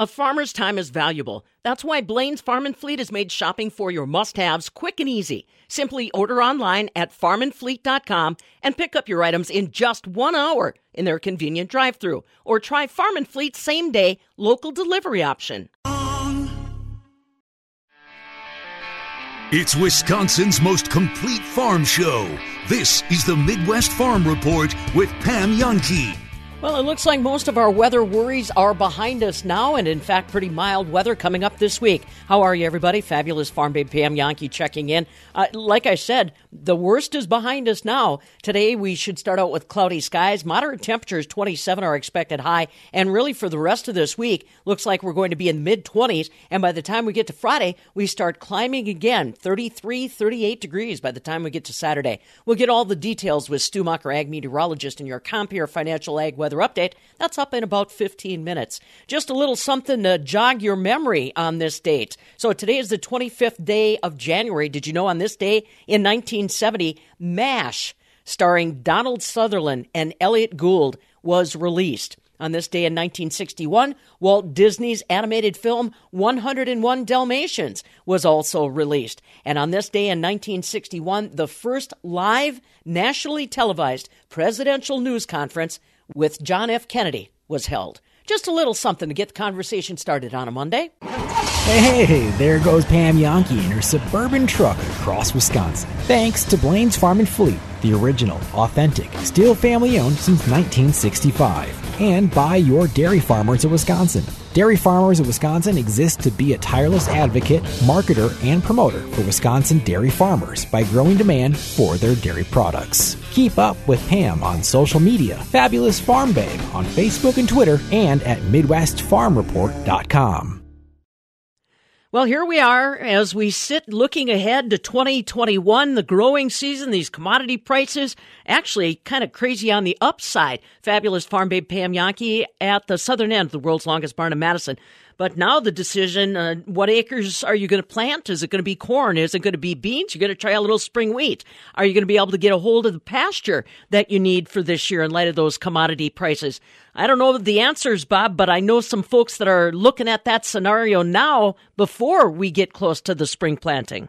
A farmer's time is valuable. That's why Blaine's Farm and Fleet has made shopping for your must haves quick and easy. Simply order online at farmandfleet.com and pick up your items in just one hour in their convenient drive through. Or try Farm and Fleet's same day local delivery option. It's Wisconsin's most complete farm show. This is the Midwest Farm Report with Pam Jahnke. Well, it looks like most of our weather worries are behind us now, and in fact, pretty mild weather coming up this week. How are you, everybody? Fabulous Farm Babe Pam Jahnke checking in. Uh, like I said, the worst is behind us now. Today, we should start out with cloudy skies. Moderate temperatures, 27 are expected high, and really for the rest of this week, looks like we're going to be in mid 20s. And by the time we get to Friday, we start climbing again, 33, 38 degrees by the time we get to Saturday. We'll get all the details with Stu Mucker, ag meteorologist, and your Compeer Financial Ag Weather weather update. That's up in about 15 minutes. Just a little something to jog your memory on this date. So today is the 25th day of January. Did you know on this day in 1970, MASH, starring Donald Sutherland and Elliot Gould, was released. On this day in 1961, Walt Disney's animated film 101 Dalmatians was also released. And on this day in 1961, the first live, nationally televised presidential news conference with John F. Kennedy was held. Just a little something to get the conversation started on a Monday. Hey, there goes Pam Jahnke in her suburban truck across Wisconsin. Thanks to Blaine's Farm and Fleet, the original, authentic, still family owned since 1965. And by your dairy farmers of Wisconsin. Dairy Farmers of Wisconsin exists to be a tireless advocate, marketer, and promoter for Wisconsin dairy farmers by growing demand for their dairy products. Keep up with Pam on social media, Fabulous Farm Babe on Facebook and Twitter, and at MidwestFarmReport.com. Well, here we are as we sit looking ahead to 2021, the growing season, these commodity prices actually kind of crazy on the upside. Fabulous farm babe Pam Jahnke at the southern end of the world's longest barn in Madison. But now the decision, uh, what acres are you going to plant? Is it going to be corn? Is it going to be beans? You're going to try a little spring wheat. Are you going to be able to get a hold of the pasture that you need for this year in light of those commodity prices? I don't know the answers, Bob, but I know some folks that are looking at that scenario now before we get close to the spring planting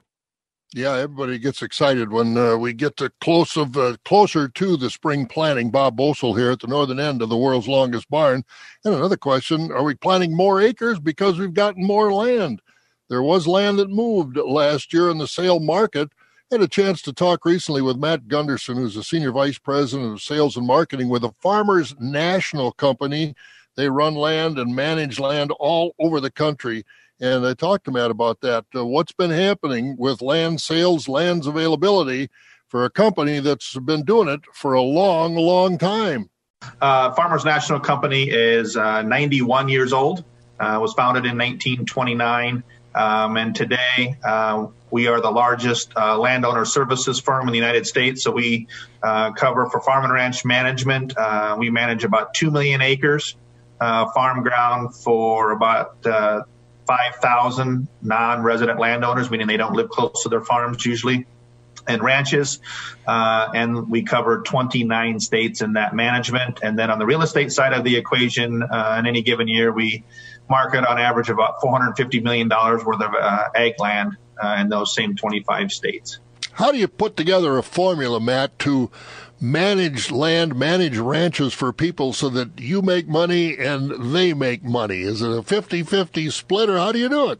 yeah, everybody gets excited when uh, we get to close of uh, closer to the spring planting. Bob Bosold here at the northern end of the world's longest barn. And another question: Are we planting more acres because we've gotten more land? There was land that moved last year in the sale market. Had a chance to talk recently with Matt Gunderson, who's the senior vice president of sales and marketing with the Farmers National Company. They run land and manage land all over the country and I talked to Matt about that. Uh, what's been happening with land sales, lands availability for a company that's been doing it for a long, long time? Uh, Farmers National Company is uh, 91 years old. Uh, was founded in 1929, um, and today uh, we are the largest uh, landowner services firm in the United States. So we cover for farm and ranch management. we manage about two million acres farm ground for about 5,000 non-resident landowners, meaning they don't live close to their farms usually, and ranches. Uh, and we cover 29 states in that management. And then on the real estate side of the equation, uh, in any given year, we market on average about $450 million worth of uh, ag land uh, in those same 25 states. How do you put together a formula, Matt, to manage land, manage ranches for people so that you make money and they make money? Is it a 50 50 split or how do you do it?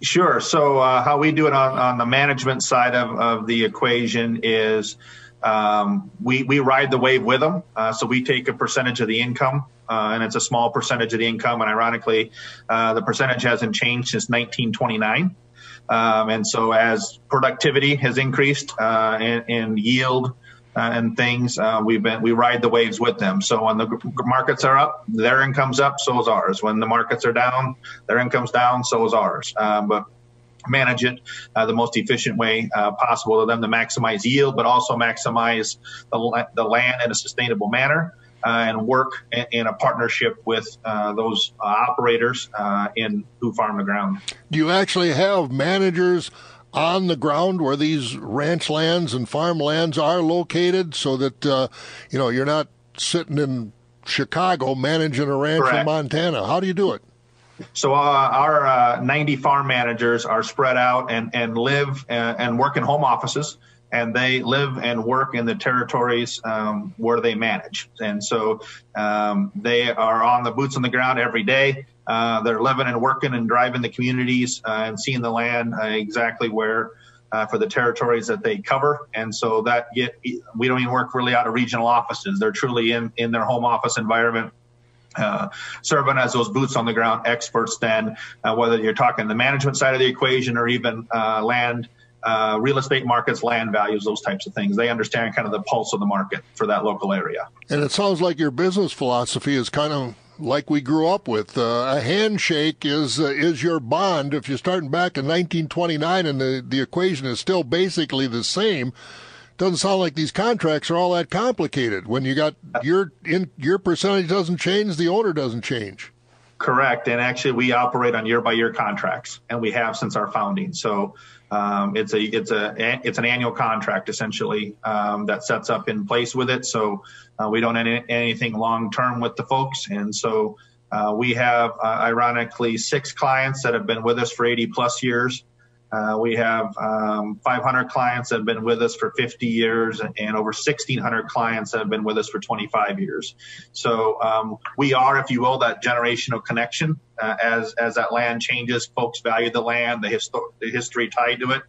Sure. So, uh, how we do it on, on the management side of, of the equation is um, we, we ride the wave with them. Uh, so, we take a percentage of the income. Uh, and it's a small percentage of the income. And ironically, uh, the percentage hasn't changed since 1929. Um, and so, as productivity has increased uh, and, and yield uh, and things. Uh, we've been we ride the waves with them. So when the markets are up, their income's up, so is ours. When the markets are down, their income's down, so is ours. Um, but manage it uh, the most efficient way uh, possible to them to maximize yield, but also maximize the, the land in a sustainable manner. Uh, and work in, a partnership with uh, those uh, operators uh, in who farm the ground. Do you actually have managers on the ground where these ranch lands and farm lands are located so that, uh, you know, you're not sitting in Chicago managing a ranch Correct. in Montana. How do you do it? So uh, our uh, 90 farm managers are spread out and, and live and, and, work in home offices, and they live and work in the territories um, where they manage. And so um, they are on the boots on the ground every day. Uh, they're living and working and driving the communities uh, and seeing the land uh, exactly where. for the territories that they cover, and so that get we don't even work really out of regional offices. They're truly in in their home office environment, uh, serving as those boots on the ground experts then, uh, whether you're talking the management side of the equation or even uh, land, uh, real estate markets, land values, those types of things. They understand kind of the pulse of the market for that local area. And it sounds like your business philosophy is kind of like we grew up with. Uh, a handshake is uh, is your bond. If you're starting back in 1929 and the, the equation is still basically the same, doesn't sound like these contracts are all that complicated. When you got your in your percentage doesn't change, the owner doesn't change. Correct, and actually we operate on year by year contracts, and we have since our founding. So um, it's a it's a it's an annual contract essentially um, that sets up in place with it. So uh, we don't any, anything long term with the folks, and so uh, we have uh, ironically six clients that have been with us for 80 plus years. Uh, we have um, 500 clients that have been with us for 50 years and over 1,600 clients that have been with us for 25 years. So um, we are, if you will, that generational connection. Uh, as as that land changes, folks value the land, the, histo- the history tied to it.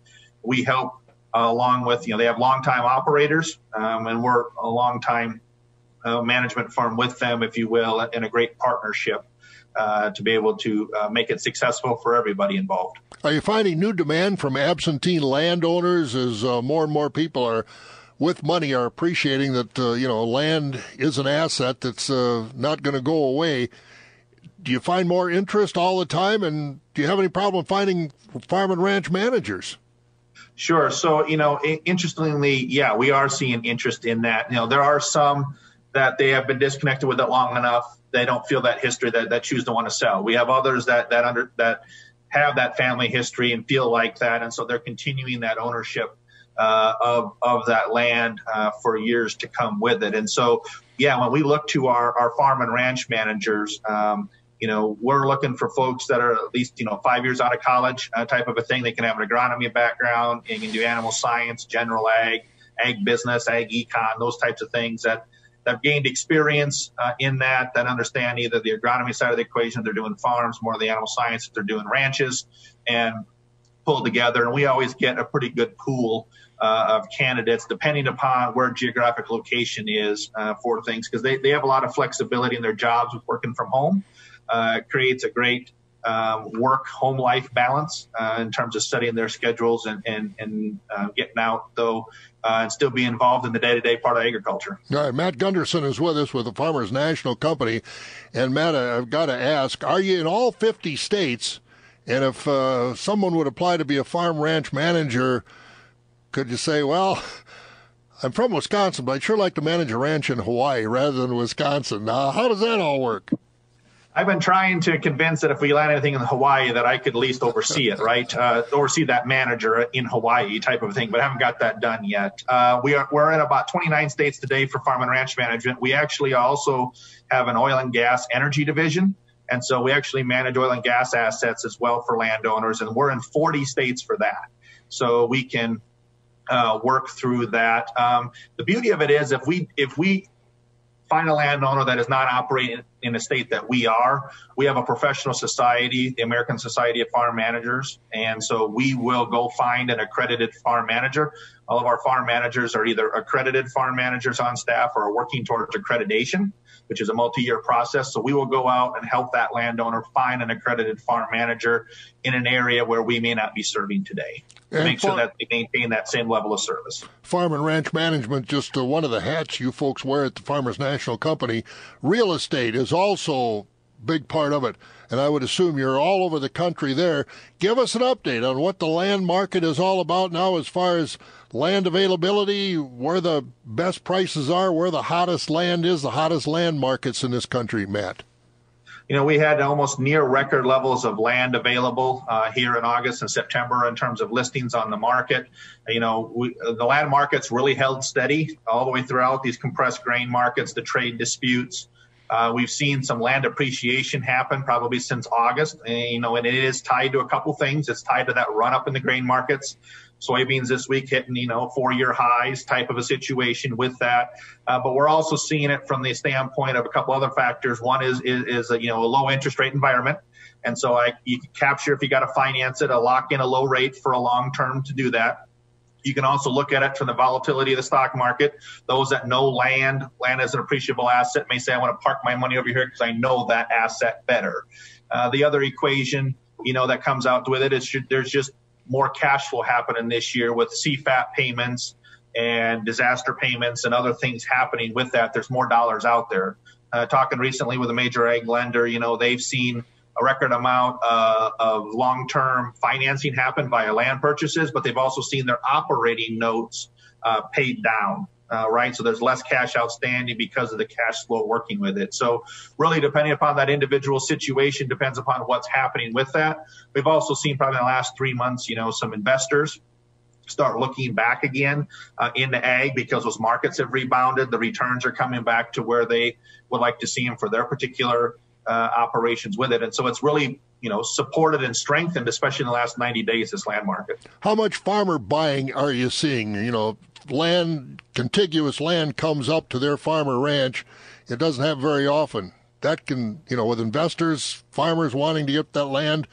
We help uh, along with, you know, they have long-time operators, um, and we're a long-time uh, management firm with them, if you will, in a great partnership uh, to be able to uh, make it successful for everybody involved. Are you finding new demand from absentee landowners as uh, more and more people are with money are appreciating that uh, you know land is an asset that's uh, not going to go away? Do you find more interest all the time, and do you have any problem finding farm and ranch managers? Sure. So, you know, interestingly, yeah, we are seeing interest in that. You know, there are some that they have been disconnected with it long enough they don't feel that history that, that choose to want to sell. We have others that that under that have that family history and feel like that, and so they're continuing that ownership uh, of of that land uh, for years to come with it. And so, yeah, when we look to our our farm and ranch managers. Um, you know, we're looking for folks that are at least, you know, five years out of college uh, type of a thing. They can have an agronomy background and can do animal science, general ag, ag business, ag econ, those types of things that have gained experience uh, in that, that understand either the agronomy side of the equation, they're doing farms, more of the animal science, they're doing ranches, and pull together. And we always get a pretty good pool uh, of candidates, depending upon where geographic location is uh, for things, because they, they have a lot of flexibility in their jobs with working from home. Uh, creates a great um, work home life balance uh, in terms of studying their schedules and, and, and uh, getting out, though, uh, and still be involved in the day to day part of agriculture. All right, Matt Gunderson is with us with the Farmers National Company. And Matt, I've got to ask are you in all 50 states? And if uh, someone would apply to be a farm ranch manager, could you say, well, I'm from Wisconsin, but I'd sure like to manage a ranch in Hawaii rather than Wisconsin. Now, how does that all work? I've been trying to convince that if we land anything in Hawaii, that I could at least oversee it, right? Uh, oversee that manager in Hawaii type of thing, but I haven't got that done yet. Uh, we are we're in about 29 states today for farm and ranch management. We actually also have an oil and gas energy division. And so we actually manage oil and gas assets as well for landowners, and we're in 40 states for that. So we can uh, work through that. Um, the beauty of it is if we if we find a landowner that is not operating in a state that we are. We have a professional society, the American Society of Farm Managers, and so we will go find an accredited farm manager. All of our farm managers are either accredited farm managers on staff or are working towards accreditation, which is a multi-year process. So we will go out and help that landowner find an accredited farm manager in an area where we may not be serving today to make sure that they maintain that same level of service. Farm and ranch management, just uh, one of the hats you folks wear at the Farmers National Company. Real estate is also big part of it. And I would assume you're all over the country there. Give us an update on what the land market is all about now as far as land availability, where the best prices are, where the hottest land is, the hottest land markets in this country, Matt you know, we had almost near record levels of land available uh, here in August and September in terms of listings on the market. You know, we, the land markets really held steady all the way throughout these compressed grain markets, the trade disputes, Uh, we've seen some land appreciation happen probably since August, and, you know, and it is tied to a couple things. It's tied to that run up in the grain markets. Soybeans this week hitting, you know, four year highs type of a situation with that. Uh, but we're also seeing it from the standpoint of a couple other factors. One is, is, is a, you know, a low interest rate environment. And so I, you can capture if you got to finance it, a lock in a low rate for a long term to do that. You can also look at it from the volatility of the stock market. Those that know land, land is an appreciable asset, may say, I want to park my money over here because I know that asset better. Uh, the other equation, you know, that comes out with it is there's just more cash flow happening this year with CFAP payments and disaster payments and other things happening with that. There's more dollars out there. Uh, talking recently with a major ag lender, you know, they've seen a record amount uh, of long-term financing happen via land purchases, but they've also seen their operating notes uh, paid down. Uh, right, so there's less cash outstanding because of the cash flow working with it. So really, depending upon that individual situation, depends upon what's happening with that. We've also seen probably in the last three months, you know, some investors start looking back again uh, the ag because those markets have rebounded. The returns are coming back to where they would like to see them for their particular Uh, operations with it. And so it's really, you know, supported and strengthened, especially in the last 90 days, this land market. How much farmer buying are you seeing? You know, land, contiguous land comes up to their farmer ranch. It doesn't happen very often. That can, you know, with investors, farmers wanting to get that land,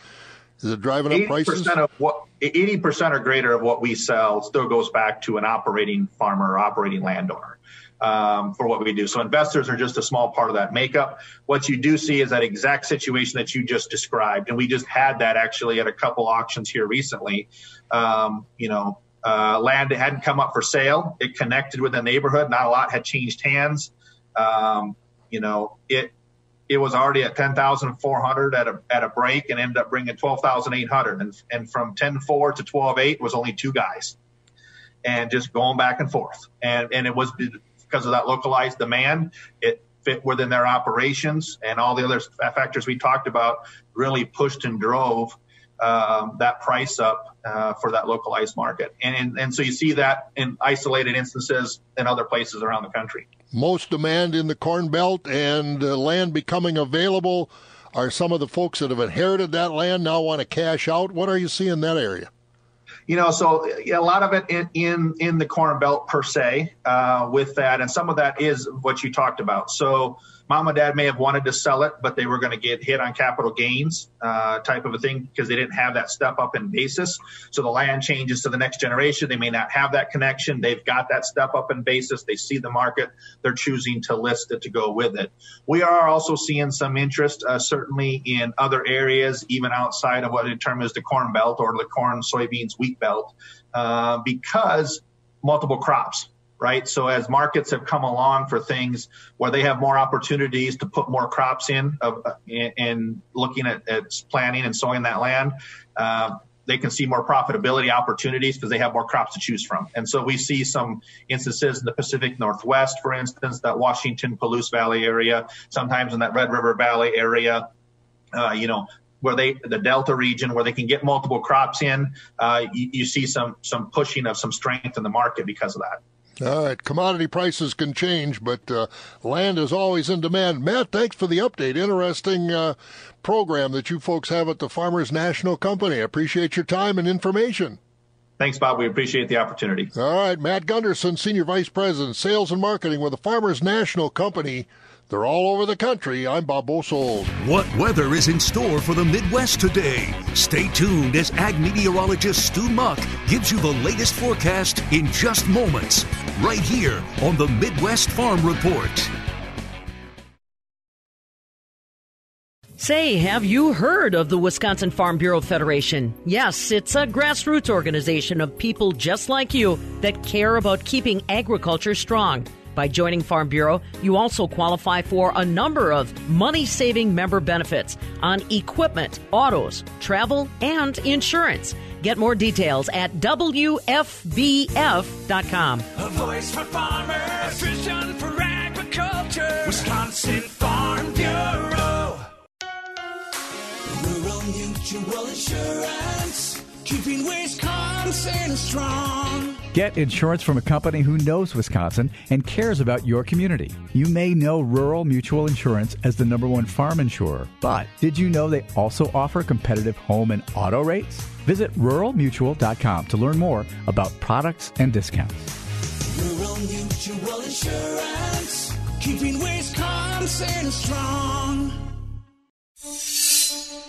is it driving up prices? Of what, 80% or greater of what we sell still goes back to an operating farmer or operating landowner um, for what we do. So investors are just a small part of that makeup. What you do see is that exact situation that you just described, and we just had that actually at a couple auctions here recently. Um, you know, uh, land that hadn't come up for sale. It connected with the neighborhood. Not a lot had changed hands. Um, you know, it it was already at 10,400 at a, at a break and ended up bringing 12,800. And, and from 10.4 to 12.8 was only two guys and just going back and forth. And, and it was because of that localized demand. It fit within their operations and all the other factors we talked about really pushed and drove um, that price up uh, for that localized market. And, and, and so you see that in isolated instances in other places around the country. Most demand in the Corn Belt and uh, land becoming available. Are some of the folks that have inherited that land now want to cash out? What are you seeing in that area? You know, so a lot of it in in, in the Corn Belt per se uh, with that, and some of that is what you talked about. So mom and dad may have wanted to sell it, but they were going to get hit on capital gains uh, type of a thing because they didn't have that step up in basis. So the land changes to the next generation. They may not have that connection. They've got that step up in basis. They see the market. They're choosing to list it to go with it. We are also seeing some interest, uh, certainly in other areas, even outside of what we term as the corn belt or the corn, soybeans, wheat belt, uh, because multiple crops right? So as markets have come along for things where they have more opportunities to put more crops in, uh, in, looking at, at, planting and sowing that land, uh, they can see more profitability opportunities because they have more crops to choose from. And so we see some instances in the Pacific Northwest, for instance, that Washington Palouse Valley area, sometimes in that Red River Valley area, uh, you know, where they the delta region where they can get multiple crops in uh, you, you, see some some pushing of some strength in the market because of that all right, commodity prices can change, but uh, land is always in demand. Matt, thanks for the update. Interesting uh, program that you folks have at the Farmers National Company. I appreciate your time and information. Thanks, Bob. We appreciate the opportunity. All right, Matt Gunderson, Senior Vice President, Sales and Marketing with the Farmers National Company. They're all over the country. I'm Bob Bosold. What weather is in store for the Midwest today? Stay tuned as ag meteorologist Stu Muck gives you the latest forecast in just moments, right here on the Midwest Farm Report. Say, have you heard of the Wisconsin Farm Bureau Federation? Yes, it's a grassroots organization of people just like you that care about keeping agriculture strong. By joining Farm Bureau, you also qualify for a number of money saving member benefits on equipment, autos, travel, and insurance. Get more details at WFBF.com. A voice for farmers, vision for agriculture, Wisconsin Farm Bureau. Rural Mutual Insurance keeping Wisconsin strong. Get insurance from a company who knows Wisconsin and cares about your community. You may know Rural Mutual Insurance as the number one farm insurer, but did you know they also offer competitive home and auto rates? Visit ruralmutual.com to learn more about products and discounts. Rural Mutual Insurance, keeping Wisconsin strong.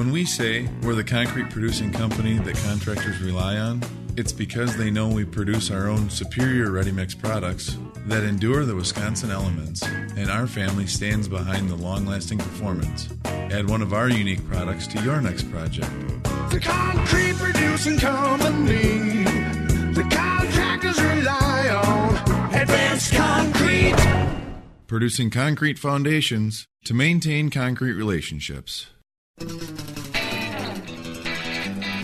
When we say we're the concrete producing company that contractors rely on, it's because they know we produce our own superior ready mix products that endure the Wisconsin elements, and our family stands behind the long lasting performance. Add one of our unique products to your next project. The concrete producing company. The contractors rely on advanced concrete. Producing concrete foundations to maintain concrete relationships.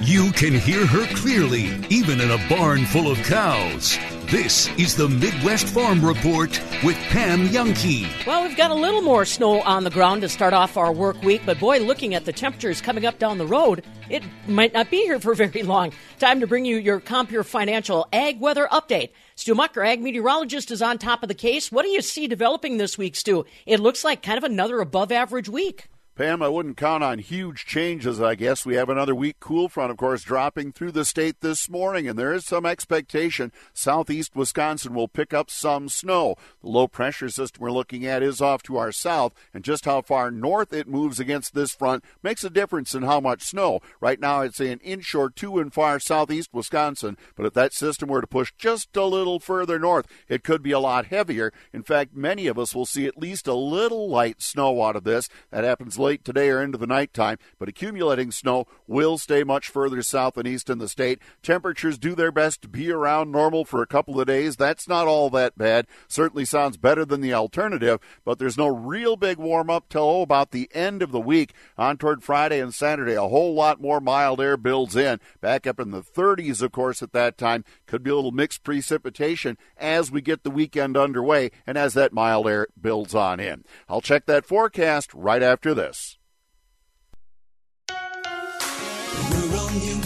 You can hear her clearly, even in a barn full of cows. This is the Midwest Farm Report with Pam Jahnke. Well, we've got a little more snow on the ground to start off our work week, but boy, looking at the temperatures coming up down the road, it might not be here for very long. Time to bring you your Compeer Financial Ag Weather Update. Stu Mucker, ag meteorologist, is on top of the case. What do you see developing this week, Stu? It looks like kind of another above average week. Pam, I wouldn't count on huge changes, I guess. We have another weak cool front, of course, dropping through the state this morning, and there is some expectation southeast Wisconsin will pick up some snow. The low pressure system we're looking at is off to our south, and just how far north it moves against this front makes a difference in how much snow. Right now, say an inch or two in far southeast Wisconsin, but if that system were to push just a little further north, it could be a lot heavier. In fact, many of us will see at least a little light snow out of this. That happens late today or into the nighttime, but accumulating snow will stay much further south and east in the state. Temperatures do their best to be around normal for a couple of days. That's not all that bad. Certainly sounds better than the alternative, but there's no real big warm up till oh, about the end of the week. On toward Friday and Saturday, a whole lot more mild air builds in. Back up in the 30s, of course, at that time. Could be a little mixed precipitation as we get the weekend underway and as that mild air builds on in. I'll check that forecast right after this.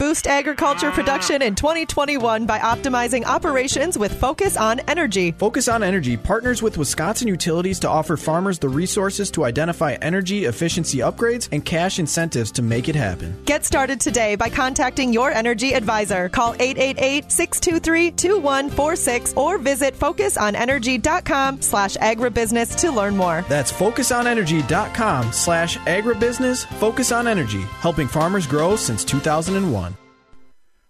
Boost agriculture production in 2021 by optimizing operations with focus on energy. Focus on Energy partners with Wisconsin utilities to offer farmers the resources to identify energy efficiency upgrades and cash incentives to make it happen. Get started today by contacting your energy advisor. Call 888-623-2146 or visit focusonenergy.com slash agribusiness to learn more. That's focusonenergy.com slash agribusiness. Focus on Energy, helping farmers grow since 2001.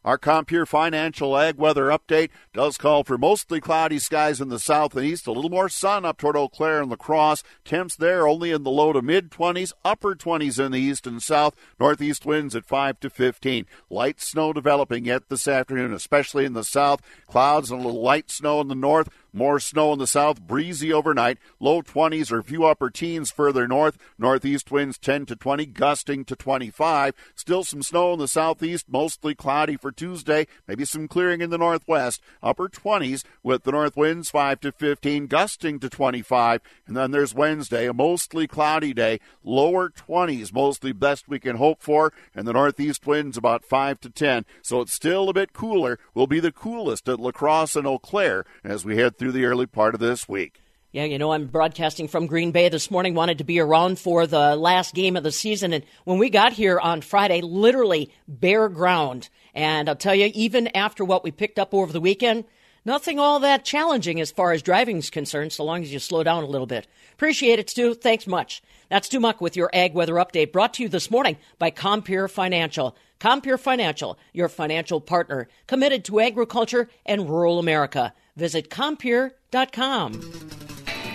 Our Compeer Financial Ag Weather Update does call for mostly cloudy skies in the south and east, a little more sun up toward Eau Claire and La Crosse. Temps there only in the low to mid 20s, upper 20s in the east and south. Northeast winds at 5 to 15. Light snow developing yet this afternoon, especially in the south. Clouds and a little light snow in the north. More snow in the south, breezy overnight. Low 20s or few upper teens further north. Northeast winds 10 to 20, gusting to 25. Still some snow in the southeast, mostly cloudy for Tuesday. Maybe some clearing in the northwest. Upper 20s with the north winds 5 to 15, gusting to 25. And then there's Wednesday, a mostly cloudy day. Lower 20s, mostly best we can hope for. And the northeast winds about 5 to 10. So it's still a bit cooler. Will be the coolest at La Crosse and Eau Claire as we head through the early part of this week. Yeah, you know, I'm broadcasting from Green Bay this morning. Wanted to be around for the last game of the season. And when we got here on Friday, literally bare ground. And I'll tell you, even after what we picked up over the weekend, nothing all that challenging as far as driving is concerned, so long as you slow down a little bit. Appreciate it, Stu. Thanks much. That's Stu Muck with your Ag Weather Update brought to you this morning by Compeer Financial. Compeer Financial, your financial partner, committed to agriculture and rural America. Visit Compeer.com.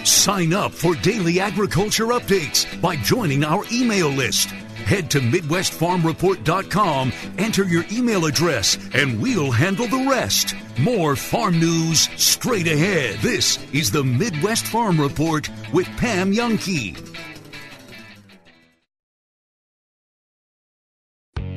Sign up for daily agriculture updates by joining our email list. Head to MidwestFarmReport.com, enter your email address, and we'll handle the rest. More farm news straight ahead. This is the Midwest Farm Report with Pam Jahnke.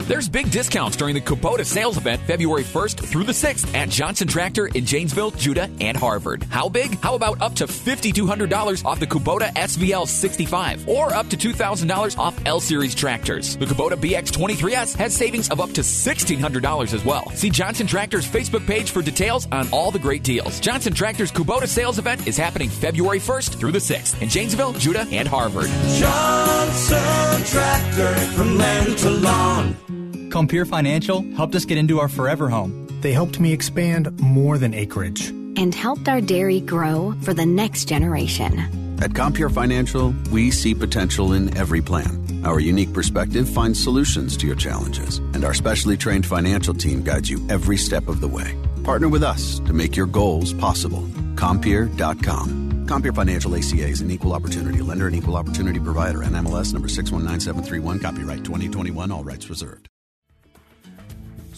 There's big discounts during the Kubota sales event February 1st through the 6th at Johnson Tractor in Janesville, Juda, and Harvard. How big? How about up to $5,200 off the Kubota SVL 65 or up to $2,000 off L Series tractors? The Kubota BX23S has savings of up to $1,600 as well. See Johnson Tractor's Facebook page for details on all the great deals. Johnson Tractor's Kubota sales event is happening February 1st through the 6th in Janesville, Juda, and Harvard. Johnson Tractor from land to lawn. Compeer Financial helped us get into our forever home. They helped me expand more than acreage. And helped our dairy grow for the next generation. At Compeer Financial, we see potential in every plan. Our unique perspective finds solutions to your challenges, and our specially trained financial team guides you every step of the way. Partner with us to make your goals possible. Compeer.com. Compeer Financial ACA is an equal opportunity lender and equal opportunity provider. NMLS number 619731. Copyright 2021. All rights reserved.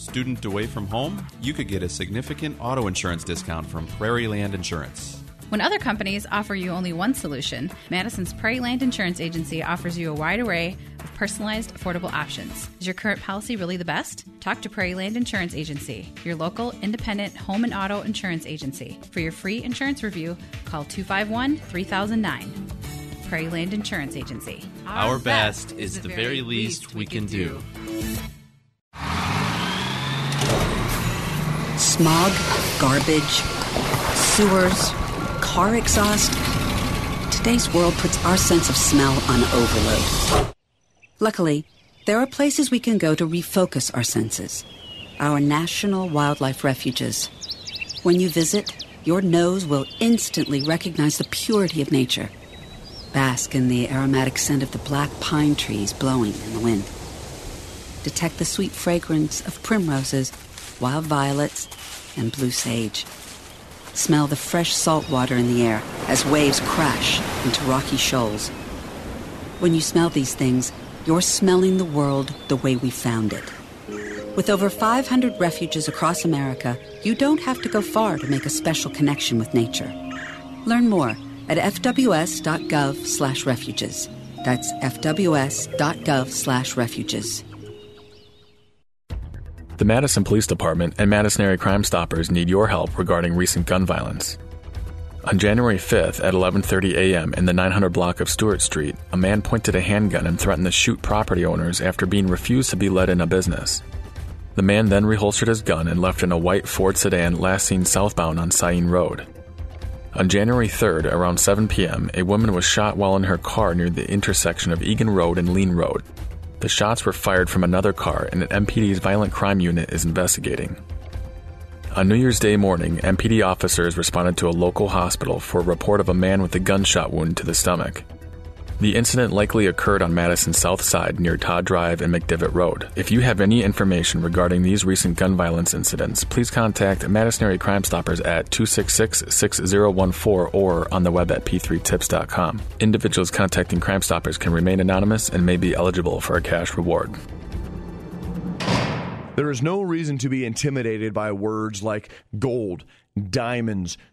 Student away from home? You could get a significant auto insurance discount from Prairie Land Insurance. When other companies offer you only one solution, Madison's Prairie Land Insurance Agency offers you a wide array of personalized, affordable options. Is your current policy really the best? Talk to Prairie Land Insurance Agency, your local independent home and auto insurance agency. For your free insurance review, call 251 3009. Prairie Land Insurance Agency. Our, best is the very least we can do. Smog, garbage, sewers, car exhaust. Today's world puts our sense of smell on overload. Luckily, there are places we can go to refocus our senses. Our national wildlife refuges. When you visit, your nose will instantly recognize the purity of nature. Bask in the aromatic scent of the black pine trees blowing in the wind. Detect the sweet fragrance of primroses, wild violets, and blue sage. Smell the fresh salt water in the air as waves crash into rocky shoals. When you smell these things, you're smelling the world the way we found it. With over 500 refuges across America, you don't have to go far to make a special connection with nature. Learn more at fws.gov/refuges. That's fws.gov/refuges. The Madison Police Department and Madison Area Crime Stoppers need your help regarding recent gun violence. On January 5th at 11:30 a.m. in the 900 block of Stewart Street, a man pointed a handgun and threatened to shoot property owners after being refused to be let in a business. The man then reholstered his gun and left in a white Ford sedan last seen southbound on Sain Road. On January 3rd, around 7 p.m., a woman was shot while in her car near the intersection of Egan Road and Lean Road. The shots were fired from another car, and an MPD's violent crime unit is investigating. On New Year's Day morning, MPD officers responded to a local hospital for a report of a man with a gunshot wound to the stomach. The incident likely occurred on Madison's south side near Todd Drive and McDivitt Road. If you have any information regarding these recent gun violence incidents, please contact Madison Area Crime Stoppers at 266 6014 or on the web at p3tips.com. Individuals contacting Crime Stoppers can remain anonymous and may be eligible for a cash reward. There is no reason to be intimidated by words like gold, diamonds,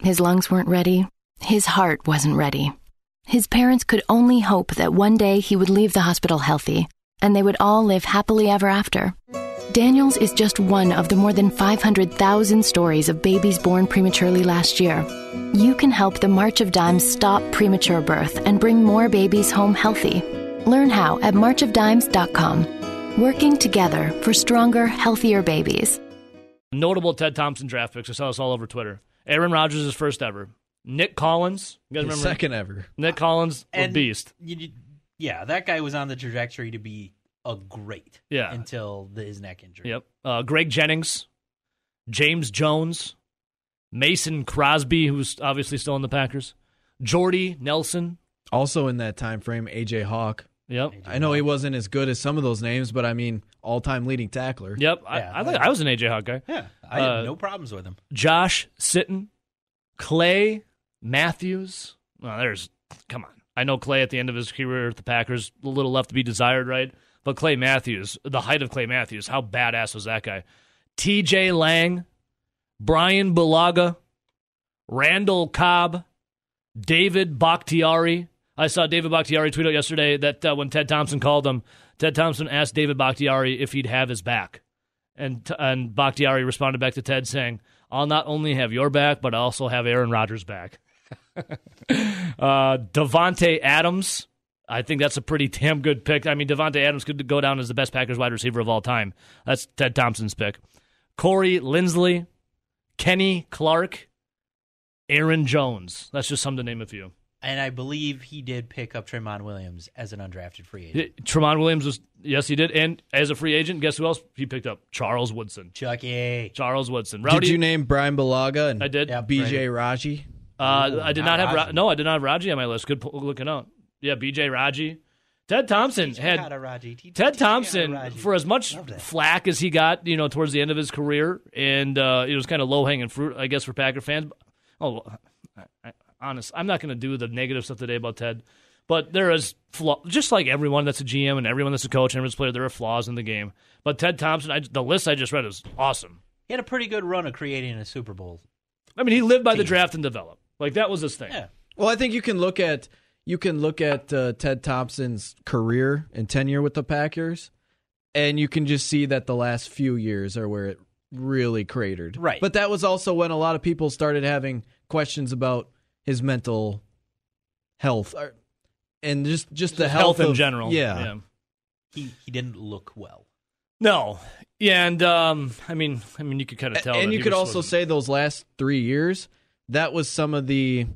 His lungs weren't ready. His heart wasn't ready. His parents could only hope that one day he would leave the hospital healthy, and they would all live happily ever after. Daniel's is just one of the more than 500,000 stories of babies born prematurely last year. You can help the March of Dimes stop premature birth and bring more babies home healthy. Learn how at marchofdimes.com. Working together for stronger, healthier babies. Notable Ted Thompson draft picks. I saw this all over Twitter. Aaron Rodgers is first ever. Nick Collins, you guys remember? second ever. Nick Collins, a And beast. you- you- yeah, that guy was on the trajectory to be a great. Yeah. Until the, his neck injury. Yep. Uh, Greg Jennings, James Jones, Mason Crosby, who's obviously still in the Packers, Jordy Nelson. Also in that time frame, AJ Hawk. Yep. I know he wasn't as good as some of those names, but I mean, all-time leading tackler. Yep. I, I, think I was an AJ Hawk guy. Yeah, I had Uh, no problems with him. Josh Sitton, Clay Matthews. Well, there's come on. I know Clay at the end of his career at the Packers, a little left to be desired, right? But Clay Matthews, the height of Clay Matthews, how badass was that guy? T.J. Lang, Brian Bulaga, Randall Cobb, David Bakhtiari. I saw David Bakhtiari tweet out yesterday that uh, when Ted Thompson called him, Ted Thompson asked David Bakhtiari if he'd have his back. And, and Bakhtiari responded back to Ted saying, I'll not only have your back, but I'll also have Aaron Rodgers' back. uh, Davante Adams. I think that's a pretty damn good pick. I mean, Davante Adams could go down as the best Packers wide receiver of all time. That's Ted Thompson's pick. Corey Linsley, Kenny Clark, Aaron Jones. That's just some to name a few. And I believe he did pick up Tramon Williams as an undrafted free agent. Yeah, Tramon Williams was yes, he did, and as a free agent, guess who else he picked up? Charles Woodson. Chucky. Charles Woodson. Rowdy, Did you name Brian Bulaga and I did. Yeah, BJ Raji? Uh, I did not, not have Ra- Raji. no, I did not have Raji on my list. Good looking out. Yeah, BJ Raji. Ted Thompson had Raji. Ted Thompson for as much flack as he got, you know, towards the end of his career, and uh, it was kind of low hanging fruit, I guess, for Packer fans. Oh, I, I, honest, I'm not going to do the negative stuff today about Ted, but there is flaw. Just like everyone that's a GM and everyone that's a coach and everyone's a player, there are flaws in the game. But Ted Thompson, I, the list I just read is awesome. He had a pretty good run of creating a Super Bowl. I mean, he lived by the draft and develop. Like that was his thing. Yeah. Well, I think you can look at you can look at uh, Ted Thompson's career and tenure with the Packers, and you can just see that the last few years are where it really cratered. Right. But that was also when a lot of people started having questions about his mental health or- and just just the Just health, health in of- general. Yeah. Yeah. He he didn't look well. No. Yeah, and um, I mean, I mean, you could kind of tell. and that you could also sort of- say those last three years, that was some of the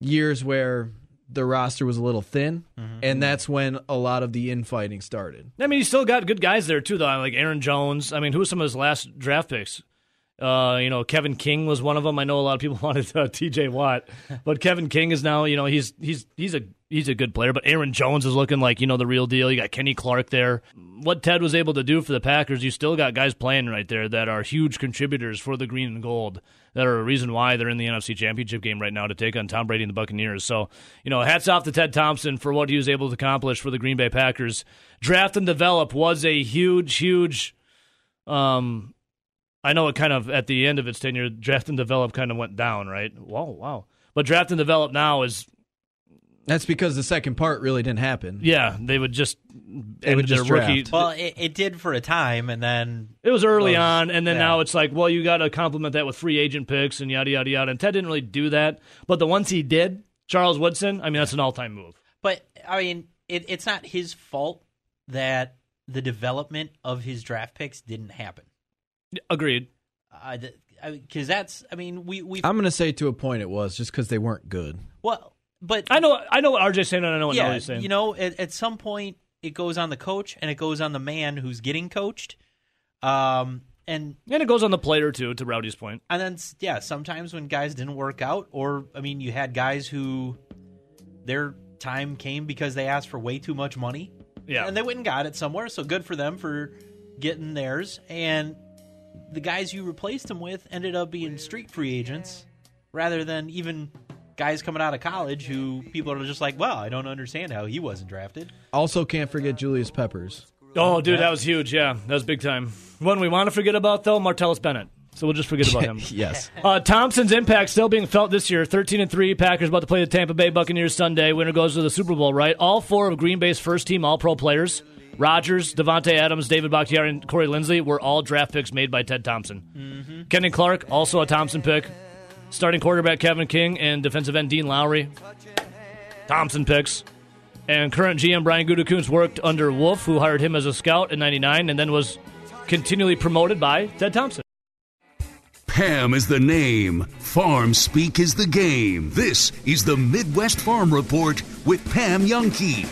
years where the roster was a little thin, Mm-hmm. and that's when a lot of the infighting started. I mean, he's still got good guys there too, though. Like Aaron Jones. I mean, who was some of his last draft picks? Uh, you know, Kevin King was one of them. I know a lot of people wanted uh, T.J. Watt, but Kevin King is now. You know, he's he's he's a he's a good player. But Aaron Jones is looking like you know the real deal. You got Kenny Clark there. What Ted was able to do for the Packers, you still got guys playing right there that are huge contributors for the green and gold. That are a reason why they're in the NFC Championship game right now to take on Tom Brady and the Buccaneers. So, you know, hats off to Ted Thompson for what he was able to accomplish for the Green Bay Packers. Draft and develop was a huge, huge. Um, I know it kind of at the end of its tenure, draft and develop kind of went down, right? Whoa, wow. But draft and develop now is That's because the second part really didn't happen. yeah, they would just They would end their just rookie. draft. Well, it, it did for a time, and then It was early was- on, and then yeah. now it's like, well, you got to complement that with free agent picks and yada yada yada. And Ted didn't really do that, but the ones he did, Charles Woodson, I mean, that's an all-time move. But I mean, it, it's not his fault that the development of his draft picks didn't happen. Agreed. Because that's, I mean, we we I'm going to say to a point it was just because they weren't good. well, but I know, I know what RJ's saying, and I know what yeah, Nelly's saying. you know, at, at some point it goes on the coach and it goes on the man who's getting coached. Um, And and it goes on the player too. To Rowdy's point. point, and then yeah, sometimes when guys didn't work out, or I mean, you had guys who their time came because they asked for way too much money. Yeah. and they went and got it somewhere. So good for them for getting theirs. And the guys you replaced him with ended up being street free agents rather than even guys coming out of college who people are just like, well, I don't understand how he wasn't drafted. Also, can't forget Julius Peppers. Oh, dude, that was huge. Yeah, that was big time. One we want to forget about though, Martellus Bennett. So we'll just forget about him. yes. Uh, Thompson's impact still being felt this year. 13 and 3. Packers about to play the Tampa Bay Buccaneers Sunday. Winner goes to the Super Bowl, right? All four of Green Bay's first team All Pro players Rodgers, Davante Adams, David Bakhtiari, and Corey Linsley were all draft picks made by Ted Thompson. Mm-hmm. Kenny Clark, also a Thompson pick. Starting quarterback Kevin King and defensive end Dean Lowry. Thompson picks. And current GM Brian Gutekunst worked under Wolf, who hired him as a scout in 99 and then was continually promoted by Ted Thompson. Pam is the name. Farm speak is the game. This is the Midwest Farm Report with Pam Jahnke.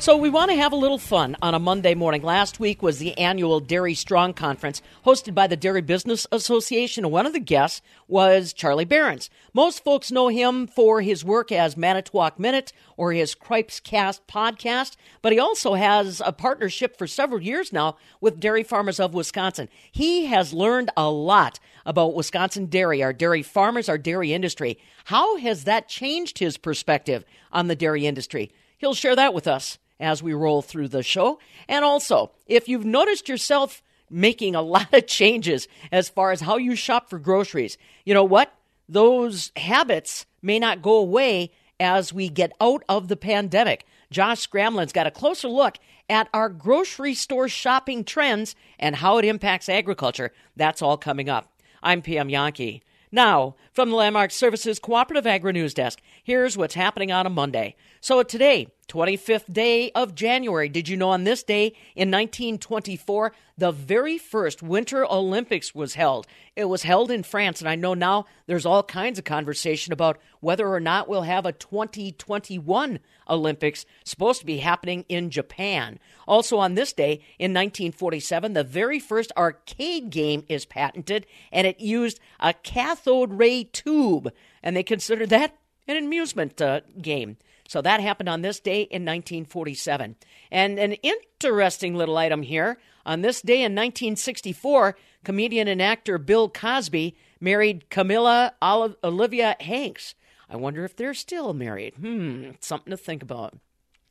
So we want to have a little fun on a Monday morning. Last week was the annual Dairy Strong Conference hosted by the Dairy Business Association. And one of the guests was Charlie Berens. Most folks know him for his work as Manitowoc Minute or his Cripescast podcast, but he also has a partnership for several years now with Dairy Farmers of Wisconsin. He has learned a lot about Wisconsin dairy, our dairy farmers, our dairy industry. How has that changed his perspective on the dairy industry? He'll share that with us as we roll through the show. And also, if you've noticed yourself making a lot of changes as far as how you shop for groceries, you know what? Those habits may not go away as we get out of the pandemic. Josh Scramlin's got a closer look at our grocery store shopping trends and how it impacts agriculture. That's all coming up. I'm Pam Jahnke. Now, from the Landmark Services Cooperative Agri News Desk, here's what's happening on a Monday. So today, 25th day of January, did you know on this day in 1924, the very first Winter Olympics was held? It was held in France, and I know now there's all kinds of conversation about whether or not we'll have a 2021 Olympics supposed to be happening in Japan. Also on this day in 1947, the very first arcade game is patented, and it used a cathode ray tube, and they considered that an amusement uh, game. So that happened on this day in 1947. And an interesting little item here on this day in 1964, comedian and actor Bill Cosby married Camille Olivia Hanks. I wonder if they're still married. Hmm, something to think about.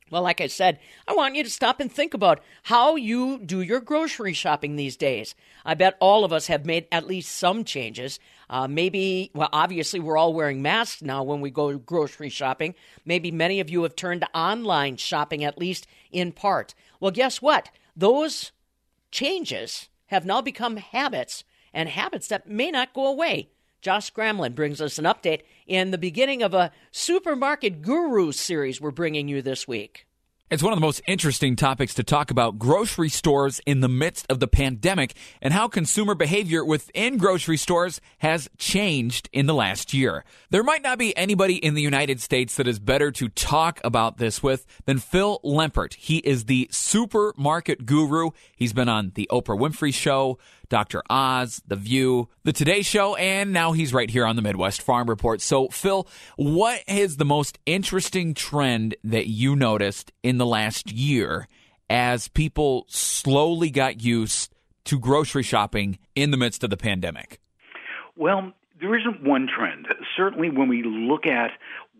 Well, like I said, I want you to stop and think about how you do your grocery shopping these days. I bet all of us have made at least some changes. Uh, maybe, well, obviously, we're all wearing masks now when we go grocery shopping. Maybe many of you have turned to online shopping, at least in part. Well, guess what? Those changes have now become habits, and habits that may not go away. Josh Scramlin brings us an update in the beginning of a supermarket guru series we're bringing you this week. It's one of the most interesting topics to talk about grocery stores in the midst of the pandemic and how consumer behavior within grocery stores has changed in the last year. There might not be anybody in the United States that is better to talk about this with than Phil Lempert. He is the supermarket guru. He's been on the Oprah Winfrey Show, Dr. Oz, The View, The Today Show, and now he's right here on the Midwest Farm Report. So, Phil, what is the most interesting trend that you noticed in the last year as people slowly got used to grocery shopping in the midst of the pandemic? Well, there isn't one trend. Certainly, when we look at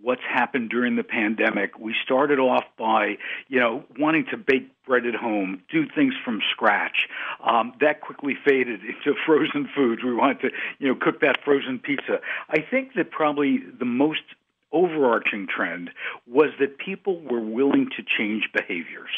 what's happened during the pandemic, we started off by, you know, wanting to bake bread at home, do things from scratch. Um, that quickly faded into frozen foods. We wanted to, you know, cook that frozen pizza. I think that probably the most overarching trend was that people were willing to change behaviors.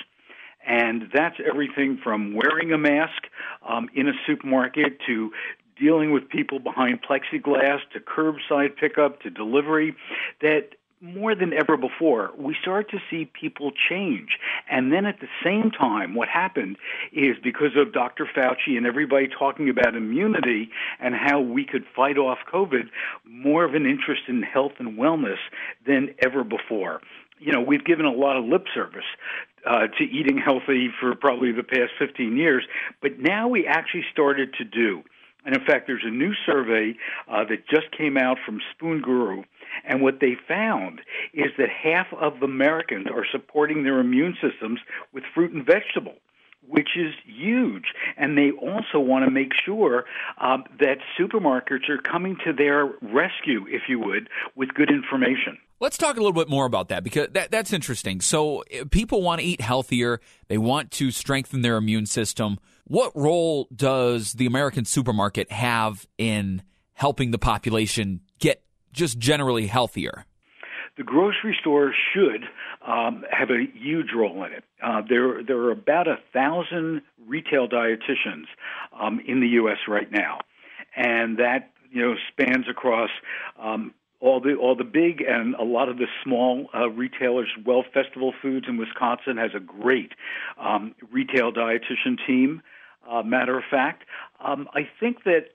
And that's everything from wearing a mask um, in a supermarket to dealing with people behind plexiglass to curbside pickup to delivery. That more than ever before, we start to see people change. And then at the same time, what happened is because of Dr. Fauci and everybody talking about immunity and how we could fight off COVID, more of an interest in health and wellness than ever before. You know, we've given a lot of lip service uh, to eating healthy for probably the past 15 years, but now we actually started to do And in fact, there's a new survey uh, that just came out from Spoon Guru. And what they found is that half of Americans are supporting their immune systems with fruit and vegetable which is huge. And they also want to make sure um, that supermarkets are coming to their rescue, if you would, with good information. Let's talk a little bit more about that because that, that's interesting. So, uh, people want to eat healthier, they want to strengthen their immune system. What role does the American supermarket have in helping the population get just generally healthier? the grocery store should um, have a huge role in it. Uh, there, there are about a thousand retail dietitians um, in the U.S. right now, and that you know spans across um, all the all the big and a lot of the small uh, retailers. Well, Festival Foods in Wisconsin has a great um, retail dietitian team. Uh, matter of fact, um, I think that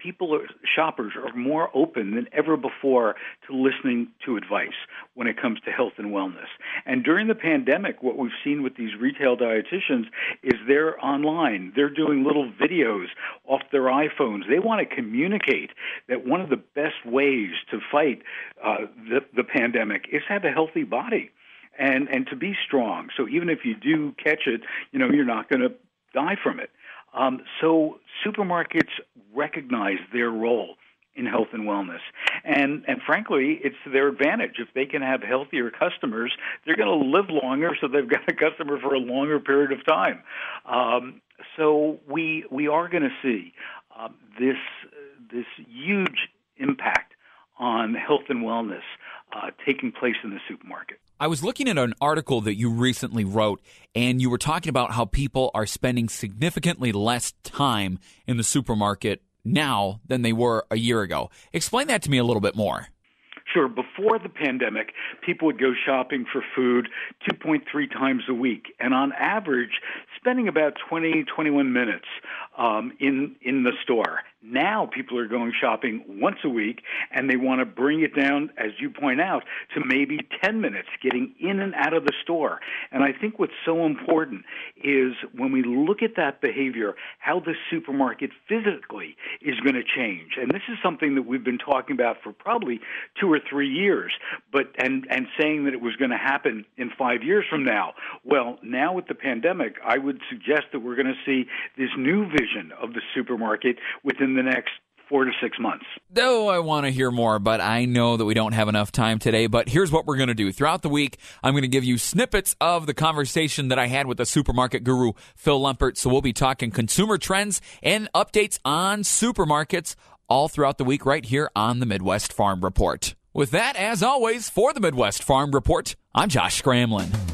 people are, shoppers are more open than ever before to listening to advice when it comes to health and wellness. And during the pandemic, what we've seen with these retail dietitians is they're online. They're doing little videos off their iPhones. They want to communicate that one of the best ways to fight uh, the, the pandemic is have a healthy body and and to be strong. So even if you do catch it, you know you're not going to die from it. Um, so supermarkets recognize their role in health and wellness. And and frankly, it's to their advantage. If they can have healthier customers, they're going to live longer, so they've got a customer for a longer period of time. Um, so we we are going to see um, this this huge impact on health and wellness uh, taking place in the supermarket. I was looking at an article that you recently wrote, and you were talking about how people are spending significantly less time in the supermarket now than they were a year ago. Explain that to me a little bit more. Sure. Before the pandemic, people would go shopping for food 2.3 times a week, and on average, spending about 20, 21 minutes um, in in the store. Now people are going shopping once a week, and they want to bring it down, as you point out, to maybe 10 minutes, getting in and out of the store. And I think what's so important is when we look at that behavior, how the supermarket physically is going to change. And this is something that we've been talking about for probably two or three years, but and and saying that it was going to happen in five years from now. Well, now with the pandemic, I would suggest that we're going to see this new vision of the supermarket within the next four to six months. Though I want to hear more, but I know that we don't have enough time today. But here's what we're going to do. Throughout the week, I'm going to give you snippets of the conversation that I had with the supermarket guru, Phil Lempert. So we'll be talking consumer trends and updates on supermarkets all throughout the week right here on the Midwest Farm Report. With that, as always, for the Midwest Farm Report, I'm Josh Scramlin.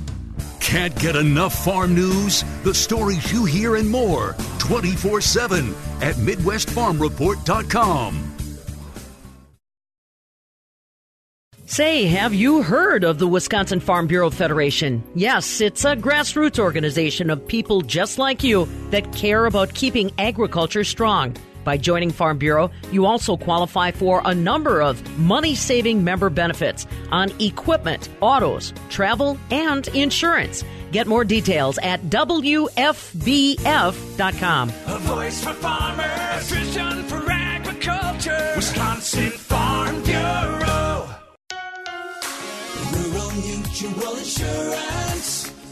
Can't get enough farm news? The stories you hear and more 24 7 at MidwestFarmReport.com. Say, have you heard of the Wisconsin Farm Bureau Federation? Yes, it's a grassroots organization of people just like you that care about keeping agriculture strong. By joining Farm Bureau, you also qualify for a number of money saving member benefits on equipment, autos, travel, and insurance. Get more details at WFBF.com. A voice for farmers, vision for agriculture. Wisconsin Farm Bureau. Rural Mutual Insurance,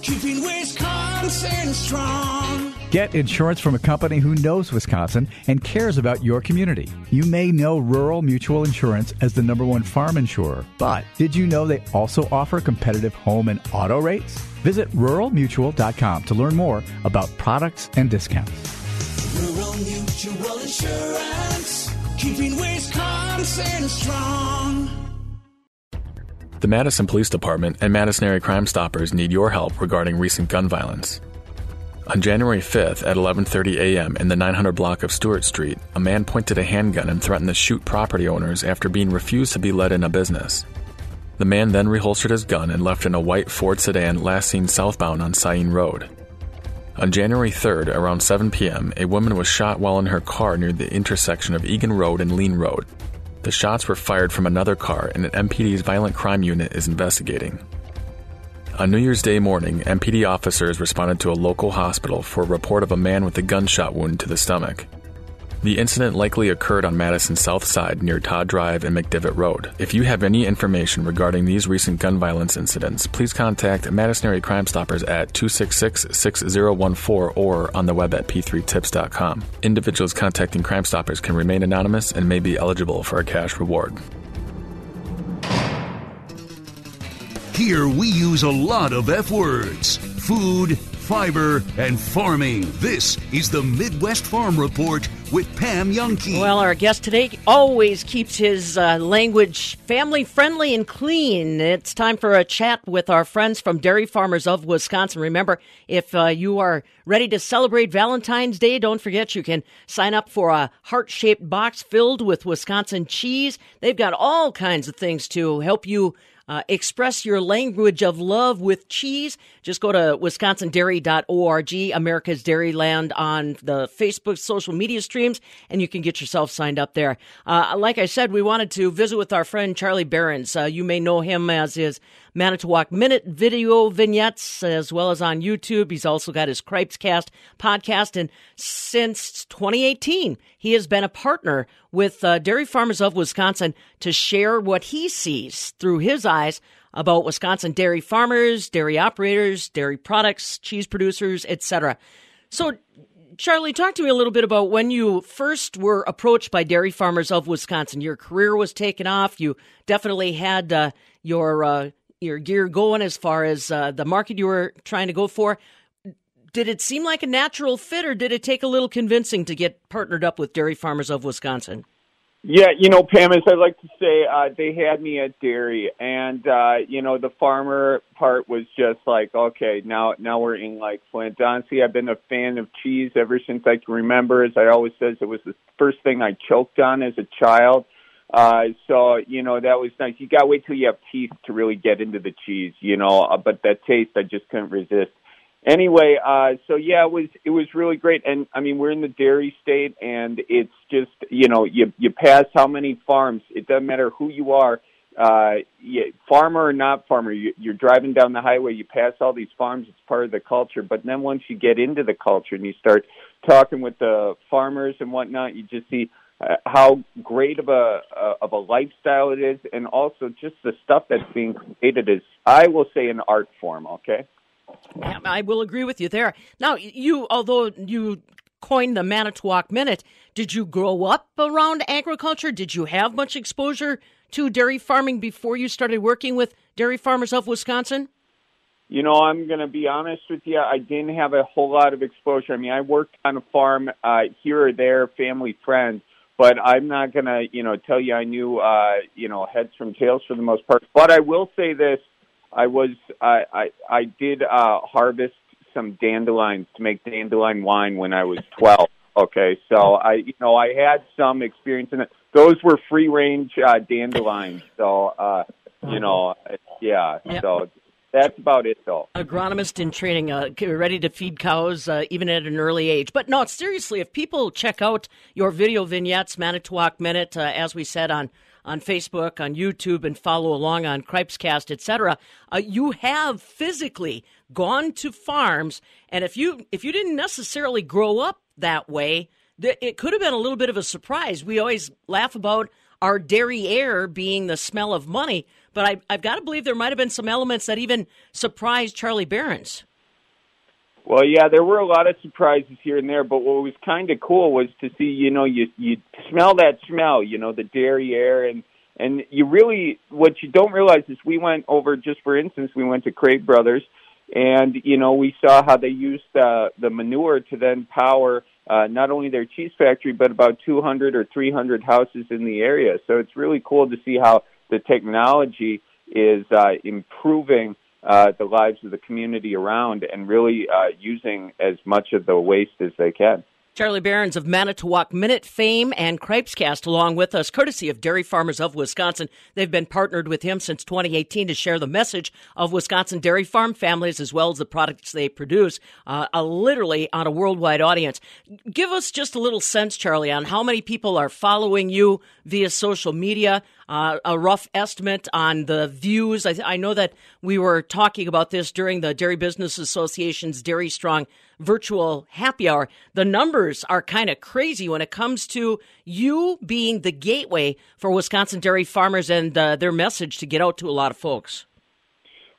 keeping Wisconsin strong. Get insurance from a company who knows Wisconsin and cares about your community. You may know Rural Mutual Insurance as the number one farm insurer, but did you know they also offer competitive home and auto rates? Visit ruralmutual.com to learn more about products and discounts. Rural Mutual Insurance, keeping Wisconsin strong. The Madison Police Department and Madison Area Crime Stoppers need your help regarding recent gun violence. On January 5th at 11:30 a.m. in the 900 block of Stewart Street, a man pointed a handgun and threatened to shoot property owners after being refused to be let in a business. The man then reholstered his gun and left in a white Ford sedan last seen southbound on Sain Road. On January 3rd, around 7 p.m., a woman was shot while in her car near the intersection of Egan Road and Lean Road. The shots were fired from another car, and an MPD's violent crime unit is investigating. On New Year's Day morning, MPD officers responded to a local hospital for a report of a man with a gunshot wound to the stomach. The incident likely occurred on Madison south side near Todd Drive and McDivitt Road. If you have any information regarding these recent gun violence incidents, please contact Madison Area Crime Stoppers at 266 6014 or on the web at p3tips.com. Individuals contacting Crime Stoppers can remain anonymous and may be eligible for a cash reward. Here we use a lot of F words food, fiber, and farming. This is the Midwest Farm Report with Pam Jahnke. Well, our guest today always keeps his uh, language family friendly and clean. It's time for a chat with our friends from Dairy Farmers of Wisconsin. Remember, if uh, you are ready to celebrate Valentine's Day, don't forget you can sign up for a heart shaped box filled with Wisconsin cheese. They've got all kinds of things to help you uh, express your language of love with cheese. Just go to wisconsindairy.org, America's Dairyland on the Facebook social media streams, and you can get yourself signed up there. Uh, like I said, we wanted to visit with our friend Charlie Berens. Uh, you may know him as his Manitowoc Minute video vignettes, as well as on YouTube. He's also got his Cripescast podcast, and since 2018, he has been a partner with uh, Dairy Farmers of Wisconsin to share what he sees through his eyes about Wisconsin dairy farmers, dairy operators, dairy products, cheese producers, etc. So, Charlie, talk to me a little bit about when you first were approached by Dairy Farmers of Wisconsin. Your career was taken off. You definitely had uh, your uh, your gear going as far as uh, the market you were trying to go for. Did it seem like a natural fit, or did it take a little convincing to get partnered up with Dairy Farmers of Wisconsin? Yeah, you know, Pam, as I like to say, uh, they had me at dairy, and uh, you know, the farmer part was just like, okay, now now we're in like Flint. Honestly, I've been a fan of cheese ever since I can remember. As I always says, it was the first thing I choked on as a child. Uh, so you know that was nice. You gotta wait till you have teeth to really get into the cheese, you know. Uh, but that taste, I just couldn't resist anyway, uh, so yeah, it was it was really great, and I mean we're in the dairy state, and it's just you know you you pass how many farms. It doesn't matter who you are, uh, farmer or not farmer. You, you're driving down the highway, you pass all these farms. It's part of the culture. But then once you get into the culture and you start talking with the farmers and whatnot, you just see uh, how great of a uh, of a lifestyle it is, and also just the stuff that's being created is, I will say, an art form. Okay. I will agree with you there. Now, you, although you coined the Manitowoc Minute, did you grow up around agriculture? Did you have much exposure to dairy farming before you started working with Dairy Farmers of Wisconsin? You know, I'm going to be honest with you. I didn't have a whole lot of exposure. I mean, I worked on a farm uh, here or there, family, friends, but I'm not going to, you know, tell you I knew, uh, you know, heads from tails for the most part. But I will say this I was I I, I did uh, harvest some dandelions to make dandelion wine when I was twelve. Okay, so I you know I had some experience in it. Those were free range uh, dandelions, so uh, you know yeah. Yep. So that's about it, though. Agronomist in training, uh, ready to feed cows uh, even at an early age. But no, seriously, if people check out your video vignettes, Manitowoc Minute, uh, as we said on on Facebook, on YouTube, and follow along on Cripescast, etc. Uh, you have physically gone to farms, and if you if you didn't necessarily grow up that way, th- it could have been a little bit of a surprise. We always laugh about our dairy air being the smell of money, but I, I've got to believe there might have been some elements that even surprised Charlie Berens. Well, yeah, there were a lot of surprises here and there, but what was kind of cool was to see, you know, you you smell that smell, you know, the dairy air, and and you really what you don't realize is we went over just for instance, we went to Crave Brothers, and you know we saw how they used uh, the manure to then power uh, not only their cheese factory but about 200 or 300 houses in the area. So it's really cool to see how the technology is uh, improving uh, the lives of the community around and really uh, using as much of the waste as they can. Charlie Berens of Manitowoc Minute fame and Cripescast along with us, courtesy of Dairy Farmers of Wisconsin. They've been partnered with him since 2018 to share the message of Wisconsin dairy farm families as well as the products they produce, uh, literally on a worldwide audience. Give us just a little sense, Charlie, on how many people are following you via social media. Uh, a rough estimate on the views. I, I, know that we were talking about this during the Dairy Business Association's Dairy Strong virtual happy hour. The numbers are kind of crazy when it comes to you being the gateway for Wisconsin dairy farmers and uh, their message to get out to a lot of folks.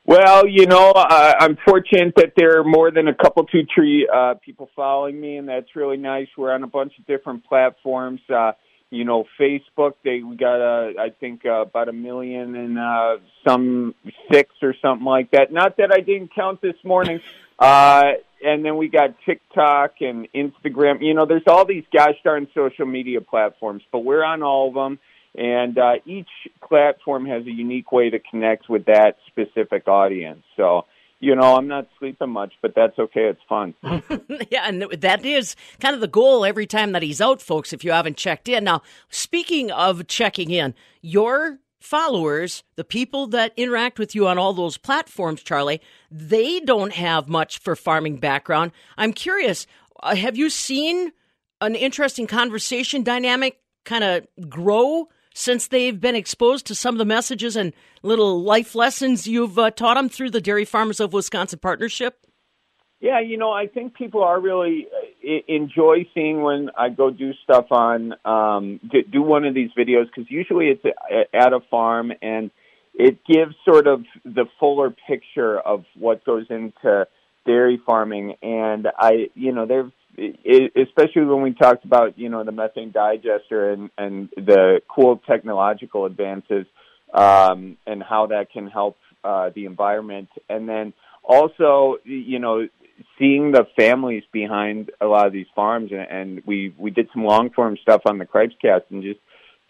Well, you know, uh, I'm fortunate that there are more than a couple two tree uh, people following me, and that's really nice. We're on a bunch of different platforms. Uh, you know, Facebook. They we got uh, I think uh, about a million and uh, some six or something like that. Not that I didn't count this morning. Uh, and then we got TikTok and Instagram. You know, there's all these gosh darn social media platforms, but we're on all of them. And uh, each platform has a unique way to connect with that specific audience. So, you know, I'm not sleeping much, but that's okay. It's fun. yeah, and that is kind of the goal every time that he's out, folks, if you haven't checked in. Now, speaking of checking in, your followers, the people that interact with you on all those platforms, Charlie, they don't have much for farming background. I'm curious, uh, have you seen an interesting conversation dynamic kind of grow since they've been exposed to some of the messages and little life lessons you've uh, taught them through the Dairy Farmers of Wisconsin partnership? Yeah, you know, I think people are really uh, enjoy seeing when I go do stuff on um, do one of these videos because usually it's at a farm and it gives sort of the fuller picture of what goes into dairy farming. And I, you know, there especially when we talked about you know the methane digester and and the cool technological advances um, and how that can help uh, the environment, and then also you know seeing the families behind a lot of these farms, and, and we we did some long form stuff on the Cripescast and just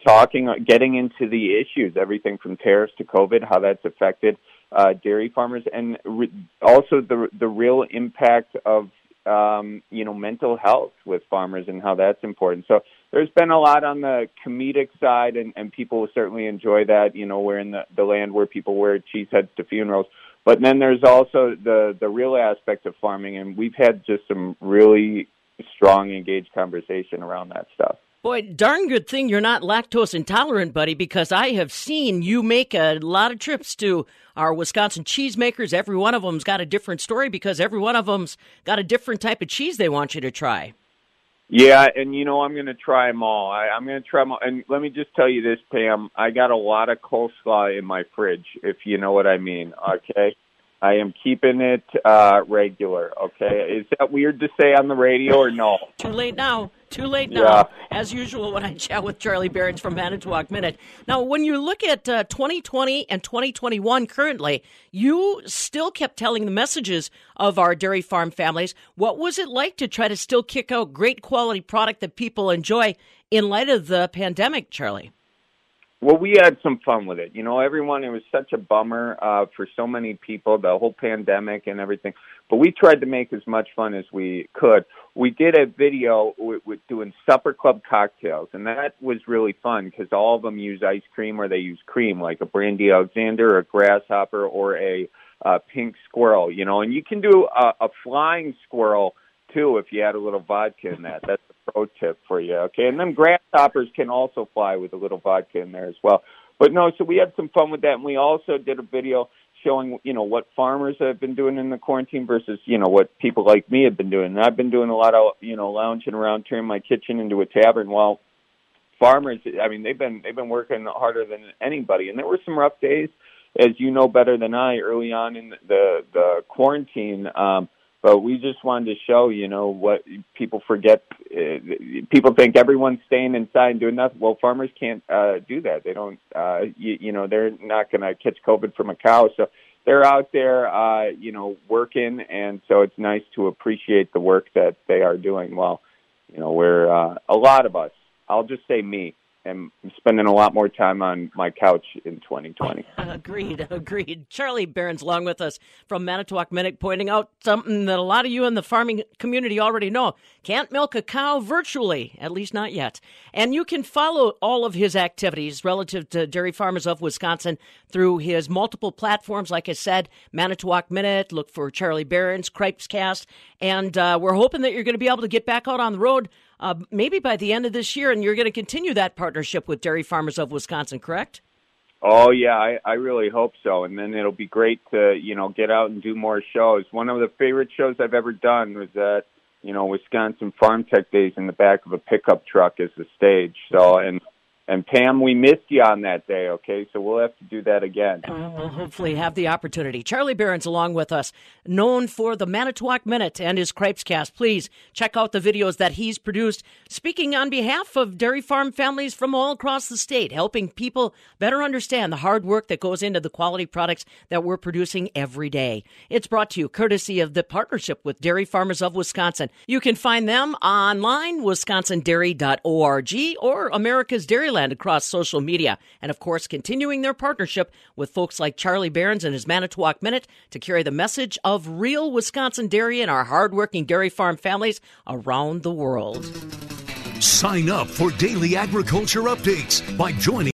talking, getting into the issues, everything from tariffs to COVID, how that's affected uh, dairy farmers, and re- also the the real impact of um, you know, mental health with farmers and how that's important. So there's been a lot on the comedic side, and, and people certainly enjoy that. You know, we're in the, the land where people wear cheese heads to funerals. But then there's also the the real aspect of farming, and we've had just some really strong, engaged conversation around that stuff. Boy, darn good thing you're not lactose intolerant, buddy, because I have seen you make a lot of trips to our Wisconsin cheesemakers. Every one of them's got a different story because every one of them's got a different type of cheese they want you to try. Yeah, and you know I'm going to try them all. I, I'm going to try them all. And let me just tell you this, Pam. I got a lot of coleslaw in my fridge, if you know what I mean. Okay. I am keeping it uh, regular. Okay, is that weird to say on the radio or no? Too late now. Too late now. Yeah. As usual, when I chat with Charlie Berens from Manitowoc Minute. Now, when you look at uh, 2020 and 2021 currently, you still kept telling the messages of our dairy farm families. What was it like to try to still kick out great quality product that people enjoy in light of the pandemic, Charlie? Well, we had some fun with it. You know, everyone, it was such a bummer uh, for so many people, the whole pandemic and everything. But we tried to make as much fun as we could. We did a video with, with doing supper club cocktails, and that was really fun because all of them use ice cream or they use cream, like a brandy Alexander, a grasshopper, or a uh, pink squirrel. You know, and you can do a, a flying squirrel too if you add a little vodka in that. That's a pro tip for you. Okay, and then grasshoppers can also fly with a little vodka in there as well. But no, so we had some fun with that, and we also did a video showing you know what farmers have been doing in the quarantine versus you know what people like me have been doing. And I've been doing a lot of you know lounging around, turning my kitchen into a tavern. While farmers, I mean, they've been they've been working harder than anybody, and there were some rough days, as you know better than I, early on in the the quarantine. Um, but we just wanted to show, you know, what people forget. Uh, people think everyone's staying inside and doing nothing. Well, farmers can't uh, do that. They don't, uh, you, you know, they're not going to catch COVID from a cow. So they're out there, uh, you know, working, and so it's nice to appreciate the work that they are doing. Well, you know, we're uh, a lot of us. I'll just say me am spending a lot more time on my couch in 2020. Agreed, agreed. Charlie Berens along with us from Manitowoc Minute pointing out something that a lot of you in the farming community already know. Can't milk a cow virtually, at least not yet. And you can follow all of his activities relative to Dairy Farmers of Wisconsin through his multiple platforms. Like I said, Manitowoc Minute, look for Charlie Berens, Cripescast, and uh, we're hoping that you're going to be able to get back out on the road uh, maybe by the end of this year, and you're going to continue that partnership with Dairy Farmers of Wisconsin, correct? Oh yeah, I, I really hope so. And then it'll be great to you know get out and do more shows. One of the favorite shows I've ever done was at you know Wisconsin Farm Tech Days in the back of a pickup truck as the stage. So and and Pam, we missed you on that day, okay? So we'll have to do that again. Uh, we'll hopefully have the opportunity. Charlie Berens along with us, known for the Manitowoc Minute and his Cripescast. Please check out the videos that he's produced, speaking on behalf of dairy farm families from all across the state, helping people better understand the hard work that goes into the quality products that we're producing every day. It's brought to you courtesy of the partnership with Dairy Farmers of Wisconsin. You can find them online, wisconsindairy.org or America's Dairy across social media. And of course, continuing their partnership with folks like Charlie Berens and his Manitowoc Minute to carry the message of real Wisconsin dairy and our hardworking dairy farm families around the world. Sign up for daily agriculture updates by joining